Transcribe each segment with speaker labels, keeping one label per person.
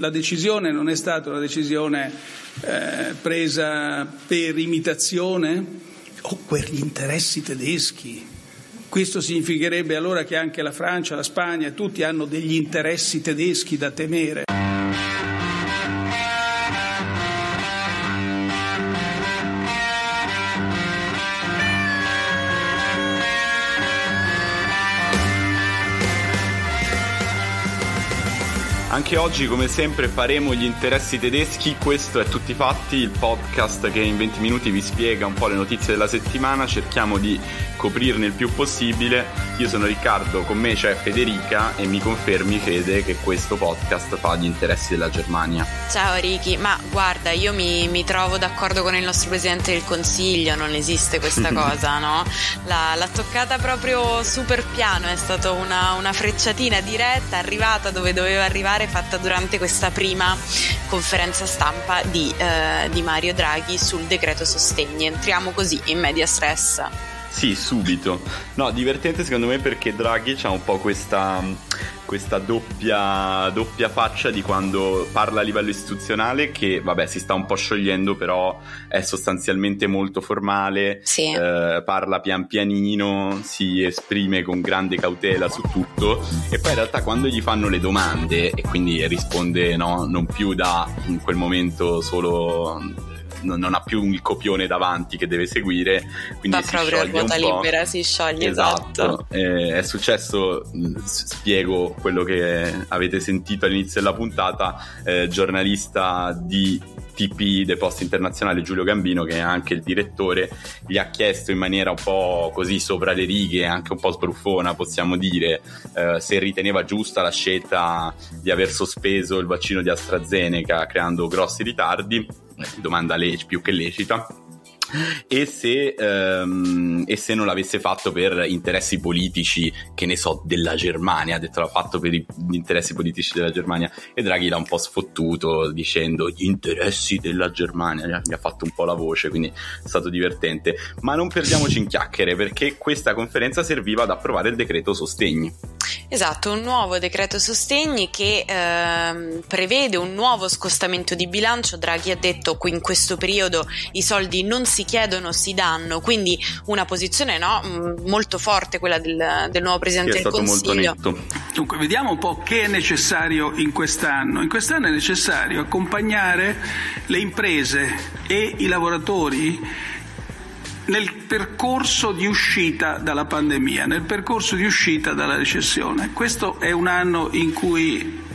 Speaker 1: La decisione non è stata una decisione eh, presa per imitazione o per gli interessi tedeschi. Questo significherebbe allora che anche la Francia, la Spagna, tutti hanno degli interessi tedeschi da temere.
Speaker 2: Anche oggi, come sempre, faremo gli interessi tedeschi. Questo è Tutti Fatti, il podcast che in 20 minuti vi spiega un po' le notizie della settimana. Cerchiamo di coprirne il più possibile. Io sono Riccardo, con me c'è Federica e mi confermi, Fede, che questo podcast fa gli interessi della Germania.
Speaker 3: Ciao Ricky, ma guarda, io mi, mi trovo d'accordo con il nostro Presidente del Consiglio, non esiste questa cosa, no? La, l'ha toccata proprio super piano, è stata una, una frecciatina diretta, arrivata dove doveva arrivare fatta durante questa prima conferenza stampa di, eh, di Mario Draghi sul decreto sostegni. Entriamo così in media stress.
Speaker 2: Sì, subito. No, divertente secondo me perché Draghi ha un po' questa, questa doppia, doppia, faccia di quando parla a livello istituzionale che, vabbè, si sta un po' sciogliendo, però è sostanzialmente molto formale,
Speaker 3: sì.
Speaker 2: eh, parla pian pianino, si esprime con grande cautela su tutto e poi in realtà quando gli fanno le domande e quindi risponde no, non più da in quel momento solo non, ha più il copione davanti che deve seguire. Quindi
Speaker 3: Va proprio a ruota libera, si scioglie.
Speaker 2: Esatto.
Speaker 3: esatto.
Speaker 2: Eh, è successo, spiego quello che avete sentito all'inizio della puntata, eh, giornalista di TP dei Post Internazionali Giulio Gambino, che è anche il direttore, gli ha chiesto in maniera un po' così sopra le righe, anche un po' sbruffona, possiamo dire, eh, se riteneva giusta la scelta di aver sospeso il vaccino di AstraZeneca creando grossi ritardi domanda le- più che lecita. E se, um, e se, non l'avesse fatto per interessi politici, che ne so, della Germania, ha detto l'ha fatto per gli interessi politici della Germania e Draghi l'ha un po' sfottuto dicendo gli interessi della Germania, gli ha fatto un po' la voce, quindi è stato divertente. Ma non perdiamoci in chiacchiere perché questa conferenza serviva ad approvare il decreto sostegni.
Speaker 3: Esatto, un nuovo decreto sostegni che ehm, prevede un nuovo scostamento di bilancio. Draghi ha detto che in questo periodo i soldi non si chiedono, si danno, quindi una posizione no, molto forte quella del, del nuovo Presidente del Consiglio.
Speaker 1: Dunque, vediamo un po' che è necessario in quest'anno. In quest'anno è necessario accompagnare le imprese e i lavoratori nel percorso di uscita dalla pandemia, nel percorso di uscita dalla recessione. Questo è un anno in cui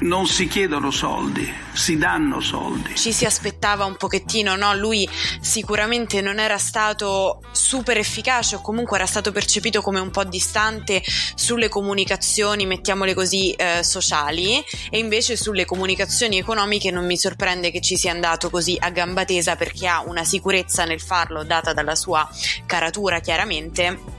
Speaker 1: non si chiedono soldi, si danno soldi.
Speaker 3: Ci si aspettava un pochettino, no? Lui sicuramente non era stato super efficace o comunque era stato percepito come un po' distante sulle comunicazioni, mettiamole così, eh, sociali e invece sulle comunicazioni economiche non mi sorprende che ci sia andato così a gamba tesa perché ha una sicurezza nel farlo data dalla sua caratura chiaramente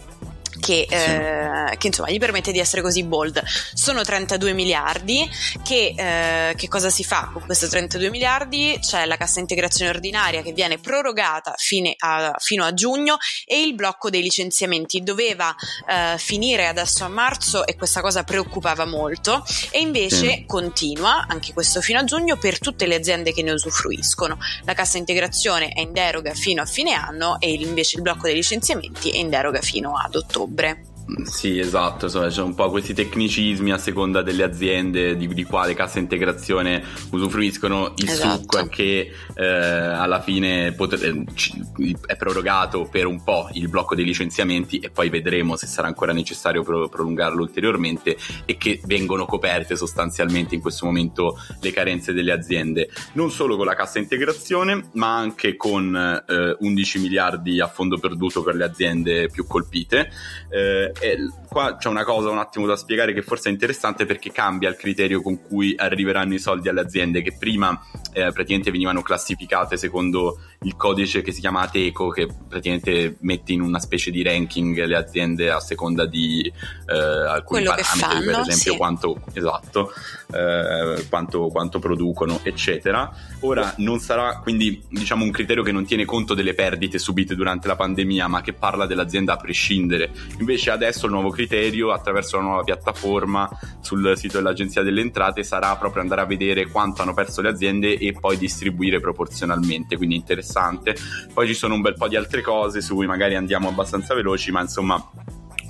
Speaker 3: che, sì. eh, che, insomma gli permette di essere così bold. Sono 32 miliardi, che, eh, che cosa si fa con questi 32 miliardi? C'è la cassa integrazione ordinaria che viene prorogata a, fino a giugno e il blocco dei licenziamenti doveva eh, finire adesso a marzo e questa cosa preoccupava molto e invece mm. continua anche questo fino a giugno per tutte le aziende che ne usufruiscono. La cassa integrazione è in deroga fino a fine anno e invece il blocco dei licenziamenti è in deroga fino ad ottobre ottobre.
Speaker 2: Sì, esatto, insomma, c'è un po' questi tecnicismi a seconda delle aziende di, di quale cassa integrazione usufruiscono. Il esatto. succo è che eh, alla fine pot- eh, è prorogato per un po' il blocco dei licenziamenti e poi vedremo se sarà ancora necessario pro- prolungarlo ulteriormente e che vengono coperte sostanzialmente in questo momento le carenze delle aziende, non solo con la cassa integrazione ma anche con eh, 11 miliardi a fondo perduto per le aziende più colpite. Eh, e qua c'è una cosa un attimo da spiegare che forse è interessante perché cambia il criterio con cui arriveranno i soldi alle aziende che prima eh, praticamente venivano classificate secondo il codice che si chiama Ateco che praticamente mette in una specie di ranking le aziende a seconda di eh, alcuni
Speaker 3: Quello
Speaker 2: parametri, per esempio
Speaker 3: sì.
Speaker 2: quanto, esatto, eh, quanto, quanto producono, eccetera. Ora non sarà quindi diciamo un criterio che non tiene conto delle perdite subite durante la pandemia, ma che parla dell'azienda a prescindere. Invece adesso il nuovo criterio, attraverso la nuova piattaforma sul sito dell'Agenzia delle Entrate, sarà proprio andare a vedere quanto hanno perso le aziende e poi distribuire proporzionalmente, quindi interessante. Poi ci sono un bel po' di altre cose su cui magari andiamo abbastanza veloci, ma insomma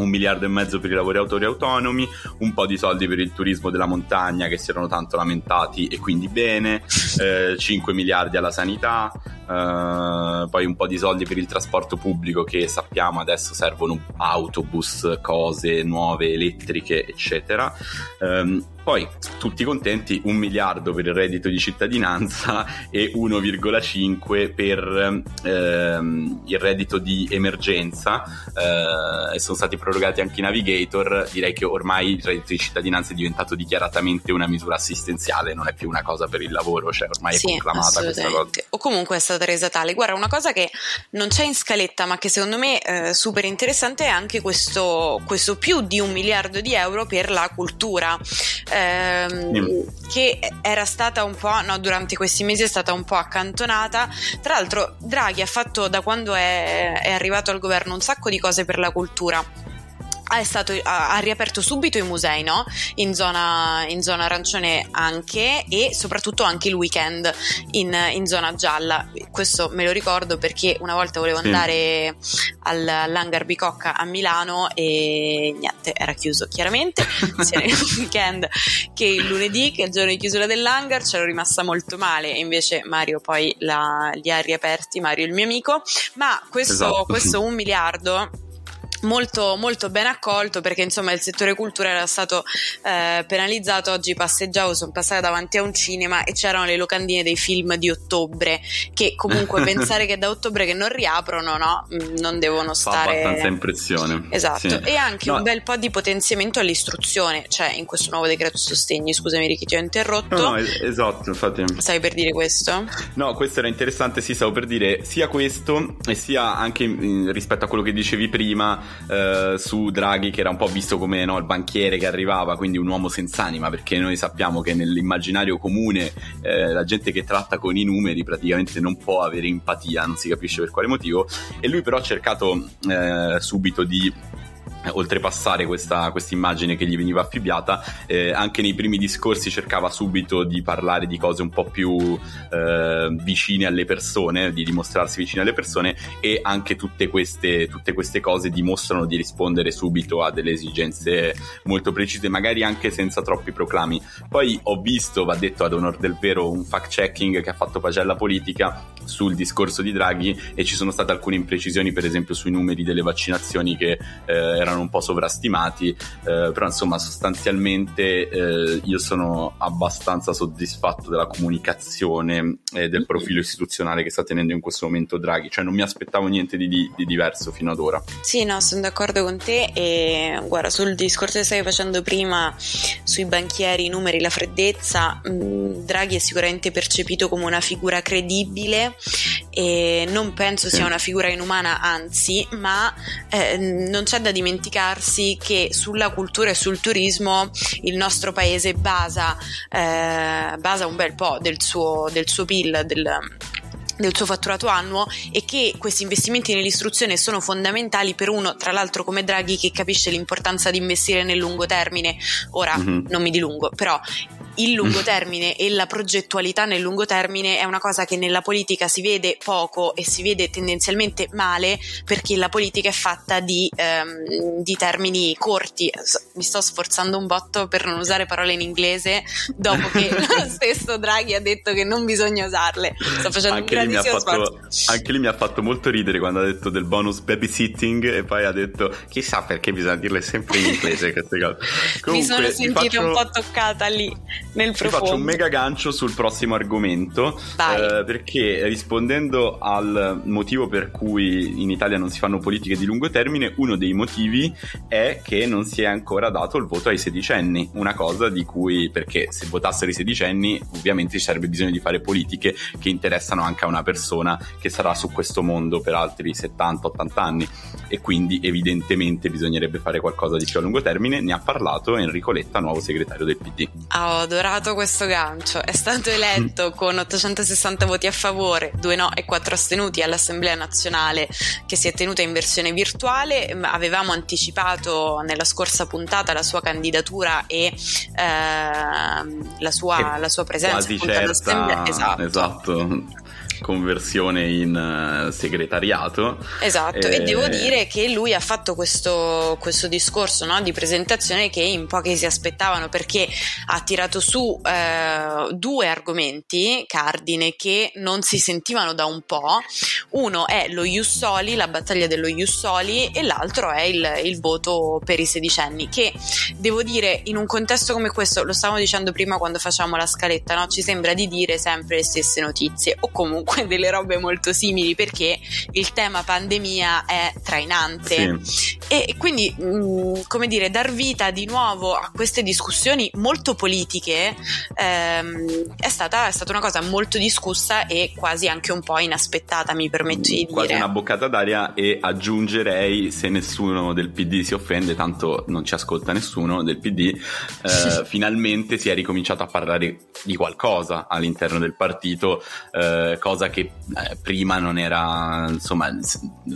Speaker 2: un miliardo e mezzo per i lavoratori autonomi, un po' di soldi per il turismo della montagna che si erano tanto lamentati e quindi bene, eh, 5 miliardi alla sanità, eh, poi un po' di soldi per il trasporto pubblico che sappiamo adesso servono autobus, cose nuove, elettriche, eccetera. Ehm, poi tutti contenti, un miliardo per il reddito di cittadinanza e 1,5 per ehm, il reddito di emergenza eh, e sono stati prorogati anche i navigator. Direi che ormai il reddito di cittadinanza è diventato dichiaratamente una misura assistenziale, non è più una cosa per il lavoro, cioè ormai
Speaker 3: Sì,
Speaker 2: è conclamata questa cosa.
Speaker 3: O comunque è stata resa tale. Guarda, una cosa che non c'è in scaletta, ma che secondo me è super interessante è anche questo, questo più di un miliardo di euro per la cultura. Ehm,
Speaker 2: Mm.
Speaker 3: Che era stata un po', no, durante questi mesi è stata un po' accantonata. Tra l'altro, Draghi ha fatto da quando è, è arrivato al governo un sacco di cose per la cultura. Ha, è stato- ha- ha riaperto subito i musei, no? In zona, in zona arancione anche e soprattutto anche il weekend in, in zona gialla. Questo me lo ricordo perché una volta volevo
Speaker 2: Sì.
Speaker 3: andare al, all'Hangar Bicocca a Milano e niente, era chiuso chiaramente, sia nel weekend che il lunedì, che è il giorno di chiusura dell'hangar, c'ero rimasta molto male. E invece Mario poi la- li ha riaperti, Mario il mio amico. Ma questo,
Speaker 2: Esatto.
Speaker 3: questo un miliardo molto, molto ben accolto perché insomma il settore cultura era stato eh, penalizzato oggi passeggiavo sono passata davanti a un cinema e c'erano le locandine dei film di ottobre che comunque pensare che da ottobre che non riaprono no Mm, non devono
Speaker 2: Fa
Speaker 3: stare
Speaker 2: abbastanza impressione.
Speaker 3: Esatto,
Speaker 2: Sì.
Speaker 3: e anche
Speaker 2: No,
Speaker 3: un bel po' di potenziamento all'istruzione, cioè in questo nuovo decreto sostegni, scusami Ricky ti ho interrotto,
Speaker 2: No, no, es- esatto, infatti.
Speaker 3: stai per dire questo?
Speaker 2: No, questo era interessante, sì, stavo per dire sia questo e sia anche mm, rispetto a quello che dicevi prima eh, su Draghi che era un po' visto come no, il banchiere che arrivava, quindi un uomo senza anima, perché noi sappiamo che nell'immaginario comune eh, la gente che tratta con i numeri praticamente non può avere empatia, non si capisce per quale motivo, e lui però ha cercato eh, subito di oltrepassare questa immagine che gli veniva affibbiata, eh, anche nei primi discorsi cercava subito di parlare di cose un po' più eh, vicine alle persone, di dimostrarsi vicine alle persone e anche tutte queste, tutte queste cose dimostrano di rispondere subito a delle esigenze molto precise, magari anche senza troppi proclami. Poi ho visto, va detto ad onor del vero, un fact checking che ha fatto Pagella Politica sul discorso di Draghi e ci sono state alcune imprecisioni, per esempio sui numeri delle vaccinazioni che eh, erano un po' sovrastimati, eh, però insomma sostanzialmente eh, io sono abbastanza soddisfatto della comunicazione e del profilo istituzionale che sta tenendo in questo momento Draghi, cioè non mi aspettavo niente di, di- di diverso fino ad ora.
Speaker 3: Sì, no, sono d'accordo con te e guarda, sul discorso che stavi facendo prima sui banchieri, i numeri, la freddezza, mh, Draghi è sicuramente percepito come una figura credibile e non penso
Speaker 2: Sì.
Speaker 3: sia una figura inumana, anzi, ma eh, non c'è da dimenticarsi che sulla cultura e sul turismo il nostro paese basa, eh, basa un bel po' del suo, del suo PIL, del, del suo fatturato annuo e che questi investimenti nell'istruzione sono fondamentali per uno, tra l'altro come Draghi, che capisce l'importanza di investire nel lungo termine. Ora
Speaker 2: Mhm.
Speaker 3: non mi dilungo, però il lungo termine e la progettualità nel lungo termine è una cosa che nella politica si vede poco e si vede tendenzialmente male perché la politica è fatta di, ehm, di termini corti. Mi sto sforzando un botto per non usare parole in inglese dopo che lo stesso Draghi ha detto che non bisogna usarle. Sto facendo
Speaker 2: Anche
Speaker 3: un
Speaker 2: mi
Speaker 3: grandissimo
Speaker 2: fatto,
Speaker 3: sforzo.
Speaker 2: anche lì mi ha fatto molto ridere quando ha detto del bonus babysitting e poi ha detto chissà perché bisogna dirle sempre in inglese queste cose.
Speaker 3: Mi
Speaker 2: Comunque,
Speaker 3: sono
Speaker 2: vi
Speaker 3: sentita
Speaker 2: faccio-
Speaker 3: un po' toccata lì. Nel
Speaker 2: profondo. Ti faccio un mega gancio sul prossimo argomento, eh, perché rispondendo al motivo per cui in Italia non si fanno politiche di lungo termine, uno dei motivi è che non si è ancora dato il voto ai sedicenni, una cosa di cui, perché se votassero i sedicenni ovviamente ci sarebbe bisogno di fare politiche che interessano anche a una persona che sarà su questo mondo per altri 70-80 anni. E quindi evidentemente bisognerebbe fare qualcosa di più a lungo termine, ne ha parlato Enrico Letta, nuovo segretario del PD.
Speaker 3: Ho adorato questo gancio, è stato eletto con 860 voti a favore, 2 no e 4 astenuti all'Assemblea nazionale che si è tenuta in versione virtuale, avevamo anticipato nella scorsa puntata la sua candidatura e eh, la, sua, la, sua, presenza
Speaker 2: quasi certa. Esatto. esatto conversione in uh, segretariato.
Speaker 3: Esatto, e... e... devo dire che lui ha fatto questo, questo discorso no, di presentazione che in pochi si aspettavano perché ha tirato su eh, due argomenti cardine che non si sentivano da un po'. Uno è lo Jussoli, la battaglia dello Jussoli e l'altro è il, il voto per i sedicenni che devo dire in un contesto come questo, lo stavamo dicendo prima quando facciamo la scaletta, no? ci sembra di dire sempre le stesse notizie o comunque comunque delle robe molto simili perché il tema pandemia è trainante sì. E quindi mh, mm, come dire dar vita di nuovo a queste discussioni molto politiche ehm, è, stata, è, stata, una cosa molto discussa e quasi anche un po' inaspettata mi permetto di
Speaker 2: quasi
Speaker 3: dire.
Speaker 2: una boccata d'aria e aggiungerei se nessuno del PD si offende tanto non ci ascolta nessuno del PD eh, finalmente si è ricominciato a parlare di qualcosa all'interno del partito eh, cosa cosa che eh, prima non era, insomma,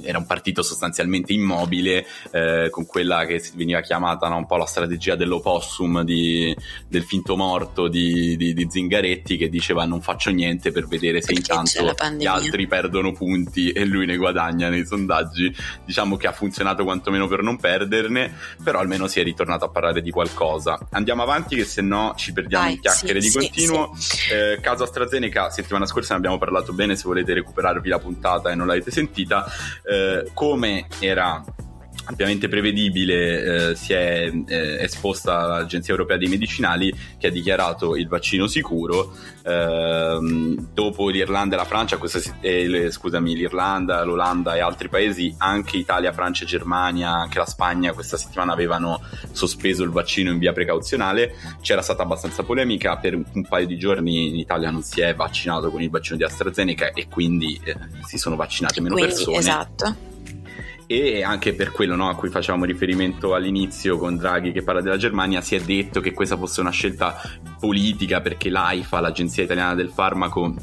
Speaker 2: era un partito sostanzialmente immobile, eh, con quella che veniva chiamata no, un po' la strategia dell'opossum di, del finto morto di, di, di, Zingaretti, che diceva non faccio niente per vedere se Perché intanto gli altri perdono punti e lui ne guadagna nei sondaggi. Diciamo che ha funzionato quantomeno per non perderne, però almeno si è ritornato a parlare di qualcosa. Andiamo avanti, che se no ci perdiamo Vai, in chiacchiere sì, di continuo. Sì. Eh, caso AstraZeneca, settimana scorsa ne abbiamo parlato bene se volete recuperarvi la puntata e non l'avete sentita, eh, come era ampiamente prevedibile eh, si è eh, esposta l'Agenzia Europea dei Medicinali che ha dichiarato il vaccino sicuro. Ehm, dopo l'Irlanda e la Francia questa, eh, scusami l'Irlanda, l'Olanda e altri paesi anche Italia, Francia, Germania anche la Spagna questa settimana avevano sospeso il vaccino in via precauzionale. C'era stata abbastanza polemica per un paio di giorni in Italia non si è vaccinato con il vaccino di AstraZeneca e quindi eh, si sono vaccinate meno quindi, persone.
Speaker 3: esatto
Speaker 2: e anche per quello no, a cui facevamo riferimento all'inizio con Draghi che parla della Germania si è detto che questa fosse una scelta politica perché l'AIFA, l'Agenzia Italiana del Farmaco,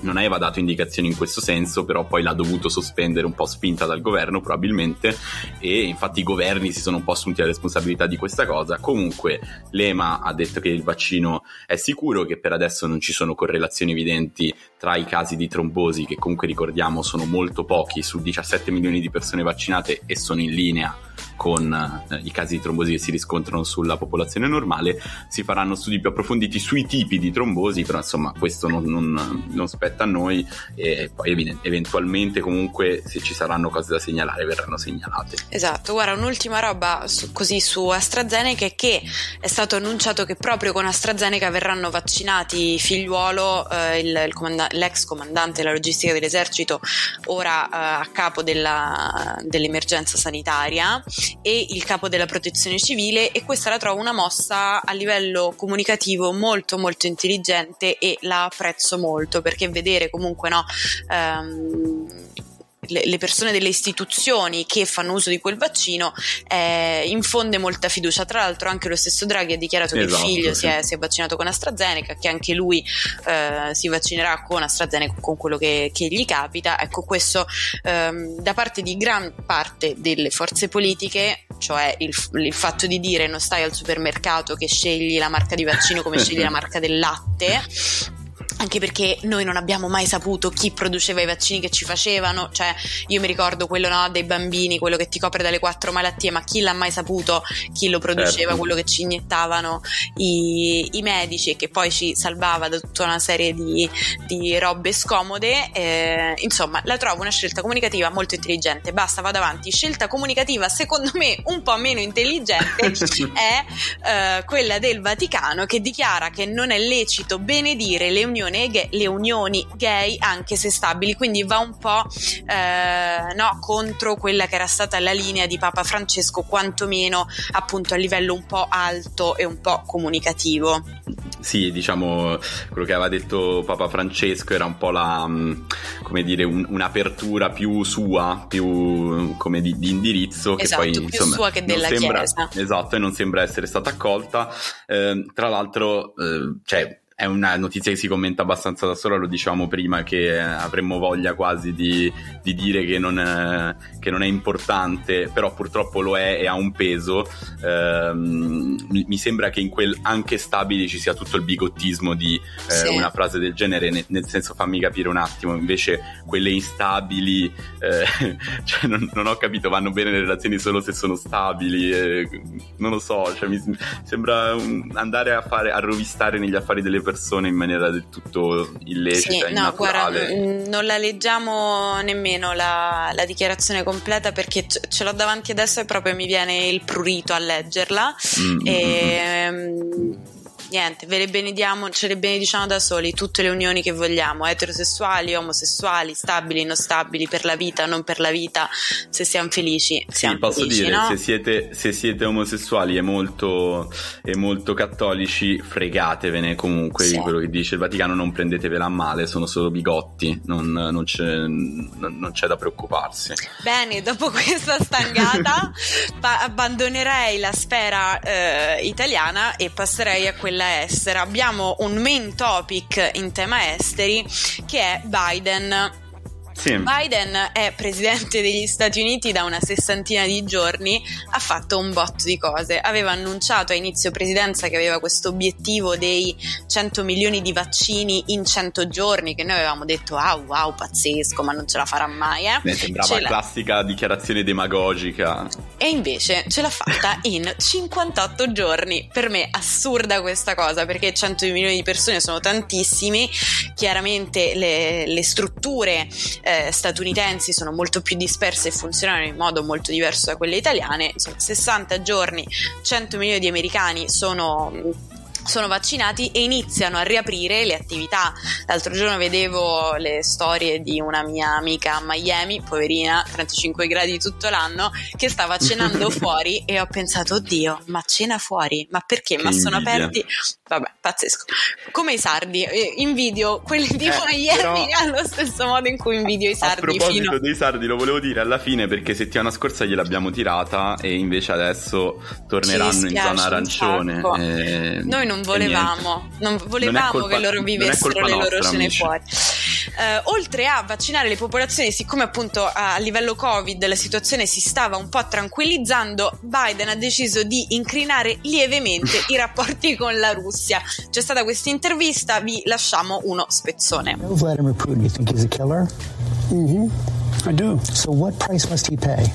Speaker 2: non aveva dato indicazioni in questo senso, però poi l'ha dovuto sospendere un po' spinta dal governo probabilmente e infatti i governi si sono un po' assunti la responsabilità di questa cosa. Comunque l'EMA ha detto che il vaccino è sicuro, che per adesso non ci sono correlazioni evidenti tra i casi di trombosi, che comunque ricordiamo sono molto pochi su 17 milioni di persone vaccinate e sono in linea con eh, i casi di trombosi che si riscontrano sulla popolazione normale, si faranno studi più approfonditi sui tipi di trombosi, però insomma questo non, non, non spetta a noi e poi eventualmente comunque se ci saranno cose da segnalare verranno segnalate.
Speaker 3: Esatto, guarda un'ultima roba su, così su AstraZeneca è che è stato annunciato che proprio con AstraZeneca verranno vaccinati figliuolo, eh, il, il comanda- l'ex comandante della logistica dell'esercito, ora eh, a capo della, dell'emergenza sanitaria e il capo della protezione civile e questa la trovo una mossa a livello comunicativo molto molto intelligente e la apprezzo molto perché vedere comunque no um, le, persone delle istituzioni che fanno uso di quel vaccino eh, infonde molta fiducia. Tra l'altro anche lo stesso Draghi ha dichiarato esatto, che il esatto, figlio sì. si, è, si, è, vaccinato con AstraZeneca, che anche lui eh, si vaccinerà con AstraZeneca con quello che, che gli capita. Ecco, questo ehm, da parte di gran parte delle forze politiche, cioè il, il fatto di dire non stai al supermercato che scegli la marca di vaccino come scegli la marca del latte anche perché noi non abbiamo mai saputo chi produceva i vaccini che ci facevano, cioè io mi ricordo quello no, dei bambini, quello che ti copre dalle quattro malattie, ma chi l'ha mai saputo chi lo produceva, certo. quello che ci iniettavano i, i, medici e che poi ci salvava da tutta una serie di, di robe scomode, eh, insomma la trovo una scelta comunicativa molto intelligente, basta vado avanti, scelta comunicativa secondo me un po' meno intelligente è eh, quella del Vaticano che dichiara che non è lecito benedire le unioni gay, le unioni gay anche se stabili, quindi va un po' eh, no, contro quella che era stata la linea di Papa Francesco, quantomeno appunto a livello un po' alto e un po' comunicativo.
Speaker 2: Sì, diciamo quello che aveva detto Papa Francesco era un po' la, mm, come dire, un, un'apertura più sua, più come di, di indirizzo,
Speaker 3: esatto,
Speaker 2: che
Speaker 3: poi insomma, sua che della
Speaker 2: sembra,
Speaker 3: Chiesa.
Speaker 2: Esatto, e non sembra essere stata accolta. Eh, tra l'altro, eh, cioè è una notizia che si commenta abbastanza da sola, lo dicevamo prima che avremmo voglia quasi di, di dire che non, è, che non, è, importante, però purtroppo lo è e ha un peso. Eh, mi sembra che in quel anche stabile ci sia tutto il bigottismo di eh, sì. una frase del genere, nel, nel, senso fammi capire un attimo, invece quelle instabili, eh, cioè non, non, ho capito, vanno bene le relazioni solo se sono stabili, eh, non lo so, cioè mi sembra andare a, fare, a rovistare negli affari delle persone persone in maniera del tutto illecita.
Speaker 3: Sì, no, guarda, mm, non la leggiamo nemmeno la, la dichiarazione completa perché ce l'ho davanti adesso e proprio mi viene il prurito a leggerla. Mm, e, mm, niente, ve le benediamo, ce le benediciamo da soli, tutte le unioni che vogliamo, eterosessuali, omosessuali, stabili, non stabili, per la vita, non per la vita, se siamo felici. Siamo
Speaker 2: sì, posso
Speaker 3: felici,
Speaker 2: dire,
Speaker 3: no?
Speaker 2: se, siete, se siete omosessuali e molto, e molto cattolici, fregatevene comunque sì. di quello che dice il Vaticano, non prendetevela a male, sono solo bigotti, non, non, c'è, non c'è, da preoccuparsi.
Speaker 3: Bene, dopo questa stangata pa- abbandonerei la sfera eh, italiana e passerei a quella quella estera, abbiamo un main topic in tema esteri che è Biden
Speaker 2: sì.
Speaker 3: Biden è presidente degli Stati Uniti da una sessantina di giorni, ha fatto un botto di cose. Aveva annunciato a inizio presidenza che aveva questo obiettivo dei 100 milioni di vaccini in 100 giorni, che noi avevamo detto ah wow, pazzesco, ma non ce la farà mai. Eh?
Speaker 2: Sembrava ce classica la... dichiarazione demagogica.
Speaker 3: E invece ce l'ha fatta in 58 giorni. Per me assurda questa cosa, perché 100 milioni di persone sono tantissimi, chiaramente le, le strutture eh, statunitensi sono molto più disperse e funzionano in modo molto diverso da quelle italiane. Insomma, 60 giorni, 100 milioni di americani sono sono vaccinati e iniziano a riaprire le attività. L'altro giorno vedevo le storie di una mia amica a Miami, poverina, 35 gradi tutto l'anno, che stava cenando fuori e ho pensato, oddio, ma cena fuori? Ma perché? Che ma sono invidia. aperti? Vabbè, pazzesco. Come i sardi, eh, invidio quelli di eh, Miami però... allo stesso modo in cui invidio i sardi. A
Speaker 2: proposito
Speaker 3: fino...
Speaker 2: dei sardi, lo volevo dire alla fine perché settimana scorsa gliel'abbiamo tirata e invece adesso torneranno in zona arancione.
Speaker 3: E... Noi non volevamo, non volevamo non colpa, che loro vivessero le loro scene amici. fuori. Uh, oltre a vaccinare le popolazioni, siccome appunto a livello Covid la situazione si stava un po' tranquillizzando, Biden ha deciso di incrinare lievemente i rapporti con la Russia. C'è stata questa intervista, vi lasciamo uno spezzone.
Speaker 4: Vladimir Putin, you think he's a killer? Mm-hmm. I do. So what price must he pay?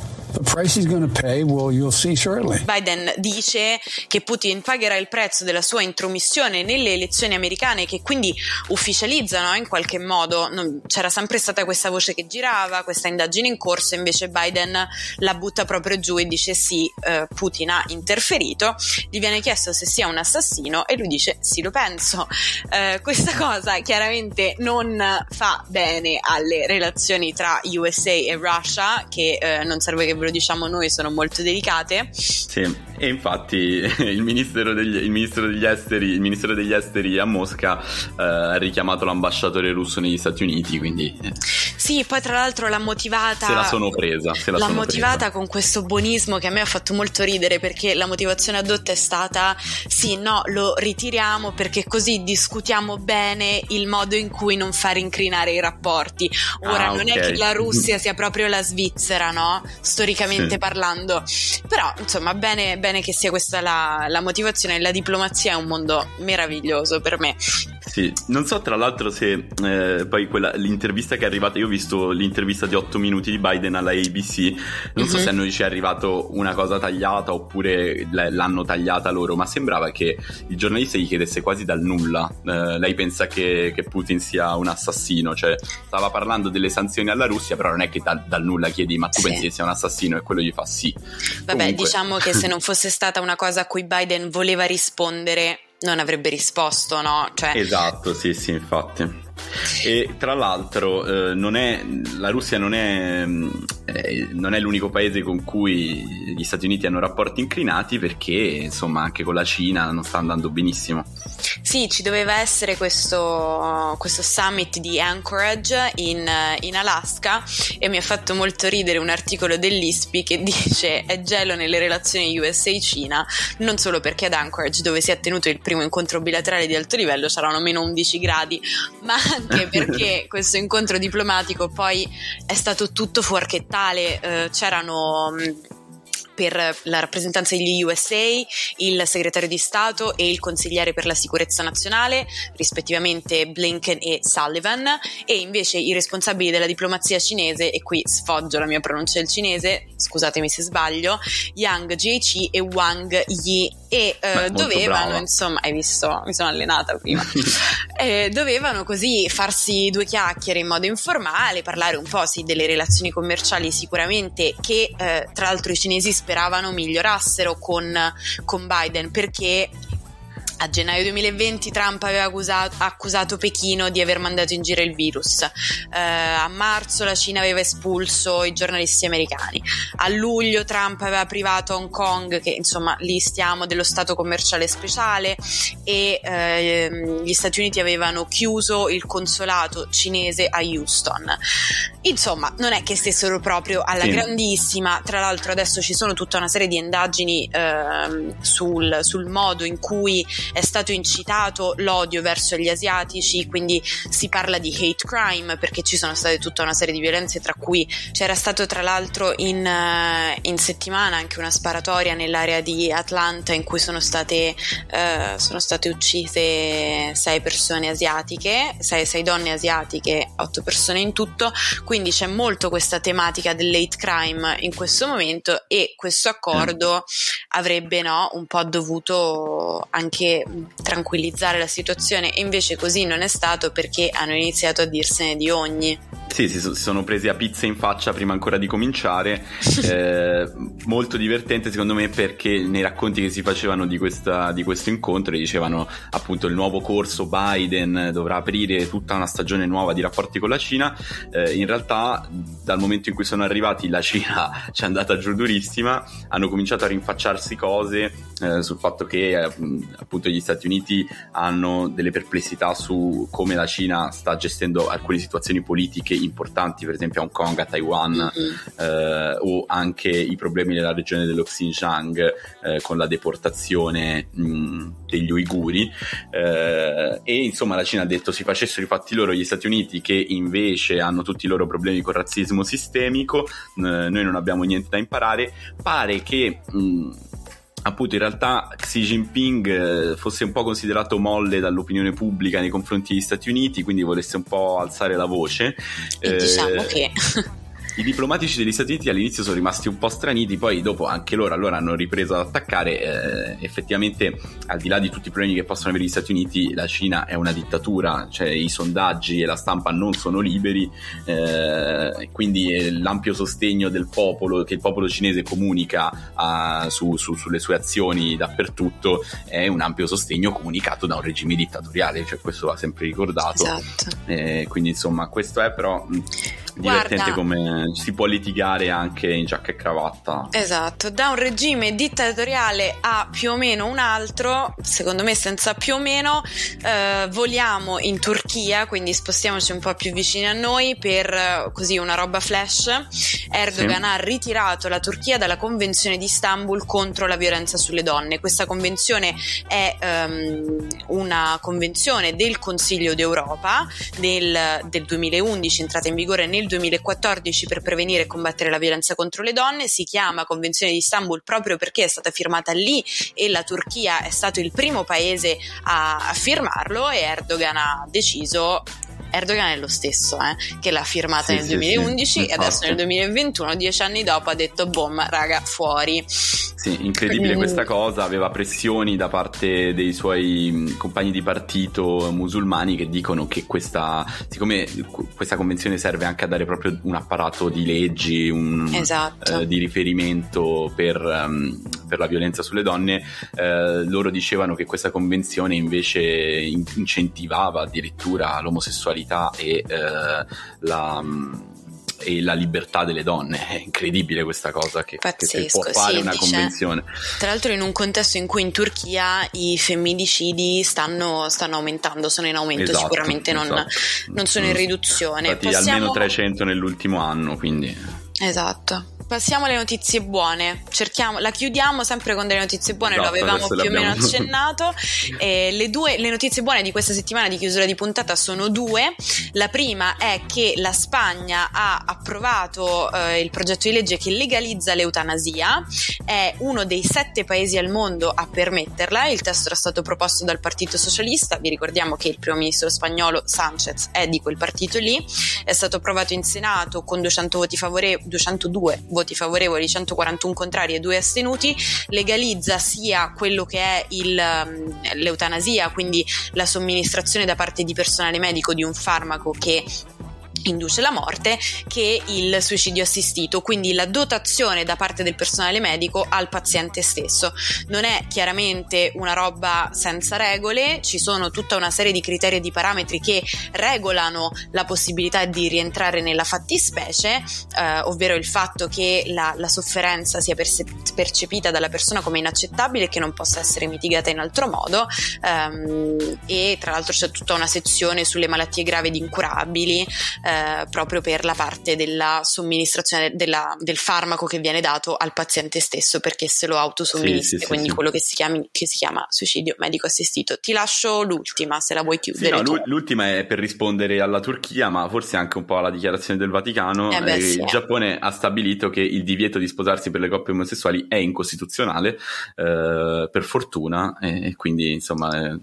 Speaker 3: Biden dice che Putin pagherà il prezzo della sua intromissione nelle elezioni americane, che quindi ufficializzano in qualche modo. Non, c'era sempre stata questa voce che girava, questa indagine in corso, invece Biden la butta proprio giù e dice sì, eh, Putin ha interferito. Gli viene chiesto se sia un assassino e lui dice sì, lo penso. Eh, questa cosa chiaramente non fa bene alle relazioni tra USA e Russia, che eh, non serve che ve lo diciamo noi, sono molto delicate.
Speaker 2: Sì, e infatti il Ministero degli, il ministro degli, esteri, il ministero degli Esteri a Mosca eh, ha richiamato l'ambasciatore russo negli Stati Uniti, quindi... Eh.
Speaker 3: Sì, poi tra l'altro l'ha motivata...
Speaker 2: Se la sono presa. Se la
Speaker 3: l'ha
Speaker 2: sono
Speaker 3: motivata
Speaker 2: presa.
Speaker 3: con questo buonismo che a me ha fatto molto ridere perché la motivazione adotta è stata sì, no, lo ritiriamo perché così discutiamo bene il modo in cui non far incrinare i rapporti. Ora ah, non okay. è che la Russia sia proprio la Svizzera, no? Storicamente storicamente sì. parlando. Però, insomma, bene, bene che sia questa la, la motivazione. La diplomazia è un mondo meraviglioso per me.
Speaker 2: Sì, non so tra l'altro se eh, poi quella, l'intervista che è arrivata, io ho visto l'intervista di 8 minuti di Biden alla ABC, non mm-hmm. so mhm. se a noi ci è arrivato una cosa tagliata oppure l'hanno tagliata loro, ma sembrava che il giornalista gli chiedesse quasi dal nulla, eh, lei pensa che, che, Putin sia un assassino, cioè stava parlando delle sanzioni alla Russia, però non è che dal, dal nulla chiedi ma tu sì. pensi che sia un assassino e quello gli fa sì.
Speaker 3: Vabbè, Comunque. diciamo che se non fosse stata una cosa a cui Biden voleva rispondere non avrebbe risposto, no? Cioè...
Speaker 2: Esatto, sì, sì, infatti. E tra l'altro eh, non è, la Russia non è, eh, non è, l'unico paese con cui gli Stati Uniti hanno rapporti inclinati perché insomma anche con la Cina non sta andando benissimo.
Speaker 3: Sì, ci doveva essere questo, questo summit di Anchorage in, in, Alaska e mi ha fatto molto ridere un articolo dell'ISPI che dice è gelo nelle relazioni USA-Cina non solo perché ad Anchorage dove si è tenuto il primo incontro bilaterale di alto livello saranno meno 11 gradi ma anche perché questo incontro diplomatico poi è stato tutto fuorchettale, eh, c'erano per la rappresentanza degli USA, il segretario di Stato e il consigliere per la sicurezza nazionale, rispettivamente Blinken e Sullivan, e invece i responsabili della diplomazia cinese, e qui sfoggio la mia pronuncia del cinese, scusatemi se sbaglio, Yang Jiechi e Wang Yi, e eh, dovevano, brava. insomma, hai visto, mi sono allenata prima, eh, dovevano così farsi due chiacchiere in modo informale, parlare un po' sì, delle relazioni commerciali sicuramente che eh, tra l'altro i cinesi speravano migliorassero con, con Biden perché a gennaio 2020 Trump aveva accusato, accusato, Pechino di aver mandato in giro il virus. Eh, a marzo la Cina aveva espulso i giornalisti americani. A luglio Trump aveva privato Hong Kong, che insomma lì stiamo, dello stato commerciale speciale e eh, gli Stati Uniti avevano chiuso il consolato cinese a Houston. Insomma, non è che stessero proprio alla sì. grandissima. Tra l'altro adesso ci sono tutta una serie di indagini eh, sul, sul modo in cui è stato incitato l'odio verso gli asiatici, quindi si parla di hate crime perché ci sono state tutta una serie di violenze, tra cui c'era stato tra l'altro in, uh, in settimana anche una sparatoria nell'area di Atlanta in cui sono state, uh, sono state uccise sei persone asiatiche, sei, sei donne asiatiche, otto persone in tutto, quindi c'è molto questa tematica dell'hate crime in questo momento e questo accordo avrebbe no, un po' dovuto anche tranquillizzare la situazione e invece così non è stato perché hanno iniziato a dirsene di ogni.
Speaker 2: Sì, si, sono presi a pizza in faccia prima ancora di cominciare. eh, molto divertente secondo me perché nei racconti che si facevano di, questa, di questo incontro dicevano appunto il nuovo corso Biden dovrà aprire tutta una stagione nuova di rapporti con la Cina. Eh, in realtà dal momento in cui sono arrivati la Cina ci è andata giù durissima, hanno cominciato a rinfacciarsi cose eh, sul fatto che eh, appunto gli Stati Uniti hanno delle perplessità su come la Cina sta gestendo alcune situazioni politiche importanti, per esempio a Hong Kong, a Taiwan, mm-hmm. eh, o anche i problemi nella regione dello Xinjiang eh, con la deportazione mh, degli uiguri. Eh, e insomma la Cina ha detto si facessero i fatti loro gli Stati Uniti che invece hanno tutti i loro problemi con razzismo sistemico, noi non abbiamo niente da imparare. Pare che... Mh, appunto in realtà Xi Jinping eh, fosse un po' considerato molle dall'opinione pubblica nei confronti degli Stati Uniti, quindi volesse un po' alzare la voce.
Speaker 3: E diciamo eh, diciamo che
Speaker 2: i diplomatici degli Stati Uniti all'inizio sono rimasti un po' straniti, poi dopo anche loro allora hanno ripreso ad attaccare. Eh, effettivamente, al di là di tutti i problemi che possono avere gli Stati Uniti, la Cina è una dittatura, cioè i sondaggi e la stampa non sono liberi, eh, quindi l'ampio sostegno del popolo, che il popolo cinese comunica a, su, su, sulle sue azioni dappertutto, è un ampio sostegno comunicato da un regime dittatoriale, cioè questo va sempre ricordato. Esatto. Eh, quindi insomma, questo è però divertente Guarda, come si può litigare anche in giacca e cravatta.
Speaker 3: Esatto, da un regime dittatoriale a più o meno un altro, secondo me senza più o meno, eh, voliamo in Turchia, quindi spostiamoci un po' più vicini a noi per eh, così una roba flash. Erdogan sì. ha ritirato la Turchia dalla Convenzione di Istanbul contro la violenza sulle donne. Questa convenzione è um, una convenzione del Consiglio d'Europa del, del 2011, entrata in vigore nel nel 2014 per prevenire e combattere la violenza contro le donne, si chiama Convenzione di Istanbul proprio perché è stata firmata lì e la Turchia è stato il primo paese a, firmarlo e Erdogan ha deciso Erdogan è lo stesso eh, che l'ha firmata sì, nel 2011 sì, e adesso nel 2021, dieci anni dopo, ha detto boom, raga, fuori.
Speaker 2: Sì, incredibile questa cosa, aveva pressioni da parte dei suoi compagni di partito musulmani che dicono che questa, siccome questa convenzione serve anche a dare proprio un apparato di leggi, un, esatto. eh, di riferimento per, um, per, la violenza sulle donne, eh, loro dicevano che questa convenzione invece incentivava addirittura l'omosessualità sessualità e eh, la e la libertà delle donne. È incredibile questa cosa che, Pazzesco, che può fare sì, una dice, convenzione.
Speaker 3: Tra l'altro in un contesto in cui in Turchia i femminicidi stanno, stanno aumentando, sono in aumento esatto, sicuramente, esatto. Non, non, sono in riduzione.
Speaker 2: Infatti Passiamo... almeno 300 nell'ultimo anno, quindi...
Speaker 3: Esatto. Passiamo alle notizie buone. Cerchiamo, la chiudiamo sempre con delle notizie buone, esatto, lo avevamo più o meno accennato. Eh, le, due, le notizie buone di questa settimana di chiusura di puntata sono due. La prima è che la Spagna ha approvato eh, il progetto di legge che legalizza l'eutanasia, è uno dei sette paesi al mondo a permetterla. Il testo era stato proposto dal Partito Socialista. Vi ricordiamo che il primo ministro spagnolo Sanchez è di quel partito lì. È stato approvato in Senato con 200 voti favorevoli, 202 voti favorevoli, 141 contrari e 2 astenuti, legalizza sia quello che è il, um, l'eutanasia, quindi la somministrazione da parte di personale medico di un farmaco che induce la morte che il suicidio assistito, quindi la dotazione da parte del personale medico al paziente stesso. Non è chiaramente una roba senza regole, ci sono tutta una serie di criteri e di parametri che regolano la possibilità di rientrare nella fattispecie, eh, ovvero il fatto che la, la sofferenza sia perse- percepita dalla persona come inaccettabile e che non possa essere mitigata in altro modo ehm, e tra l'altro c'è tutta una sezione sulle malattie gravi ed incurabili eh, proprio per la parte della somministrazione della, del farmaco che viene dato al paziente stesso perché se lo autosomministra, sì, sì, quindi sì, quello che si, chiami, che si, chiama suicidio medico assistito. Ti lascio l'ultima se la vuoi chiudere.
Speaker 2: No, l'ultima è per rispondere alla Turchia, ma forse anche un po' alla dichiarazione del Vaticano. Eh beh, il Giappone ha stabilito che il divieto di sposarsi per le coppie omosessuali è incostituzionale, eh, per fortuna, e quindi insomma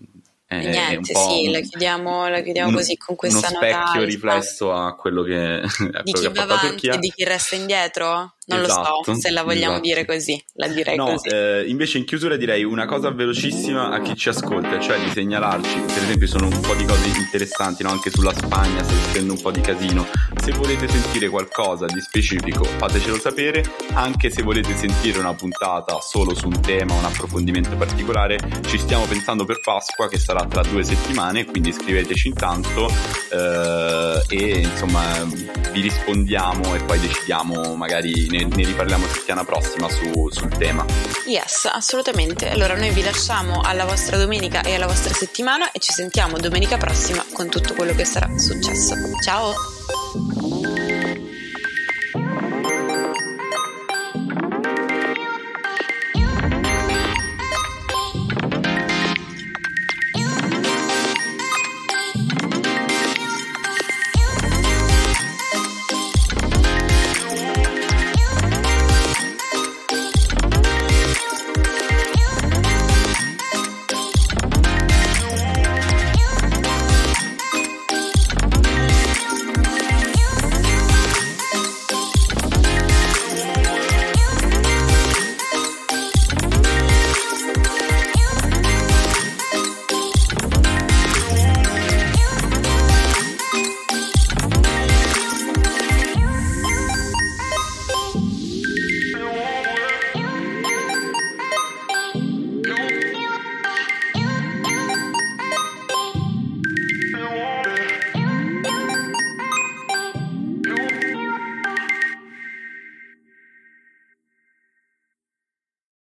Speaker 3: e niente, sì, la chiudiamo, la chiudiamo
Speaker 2: un,
Speaker 3: così con questa
Speaker 2: uno specchio riflesso a quello che,
Speaker 3: a di quello chi va avanti e di chi resta indietro? Non esatto, lo so se la vogliamo esatto. dire così, la direi
Speaker 2: no,
Speaker 3: così.
Speaker 2: Eh, invece in chiusura direi una cosa velocissima a chi ci ascolta, cioè di segnalarci, per esempio sono un po' di cose interessanti, no? anche sulla Spagna sta succedendo un po' di casino. Se volete sentire qualcosa di specifico fatecelo sapere, anche se volete sentire una puntata solo su un tema, un approfondimento particolare, ci stiamo pensando per Pasqua che sarà tra due settimane, quindi scriveteci intanto eh, e insomma vi rispondiamo e poi decidiamo magari ne, ne riparliamo settimana prossima su, sul tema.
Speaker 3: Yes, assolutamente. Allora noi vi lasciamo alla vostra domenica e alla vostra settimana e ci sentiamo domenica prossima con tutto quello che sarà successo. Ciao!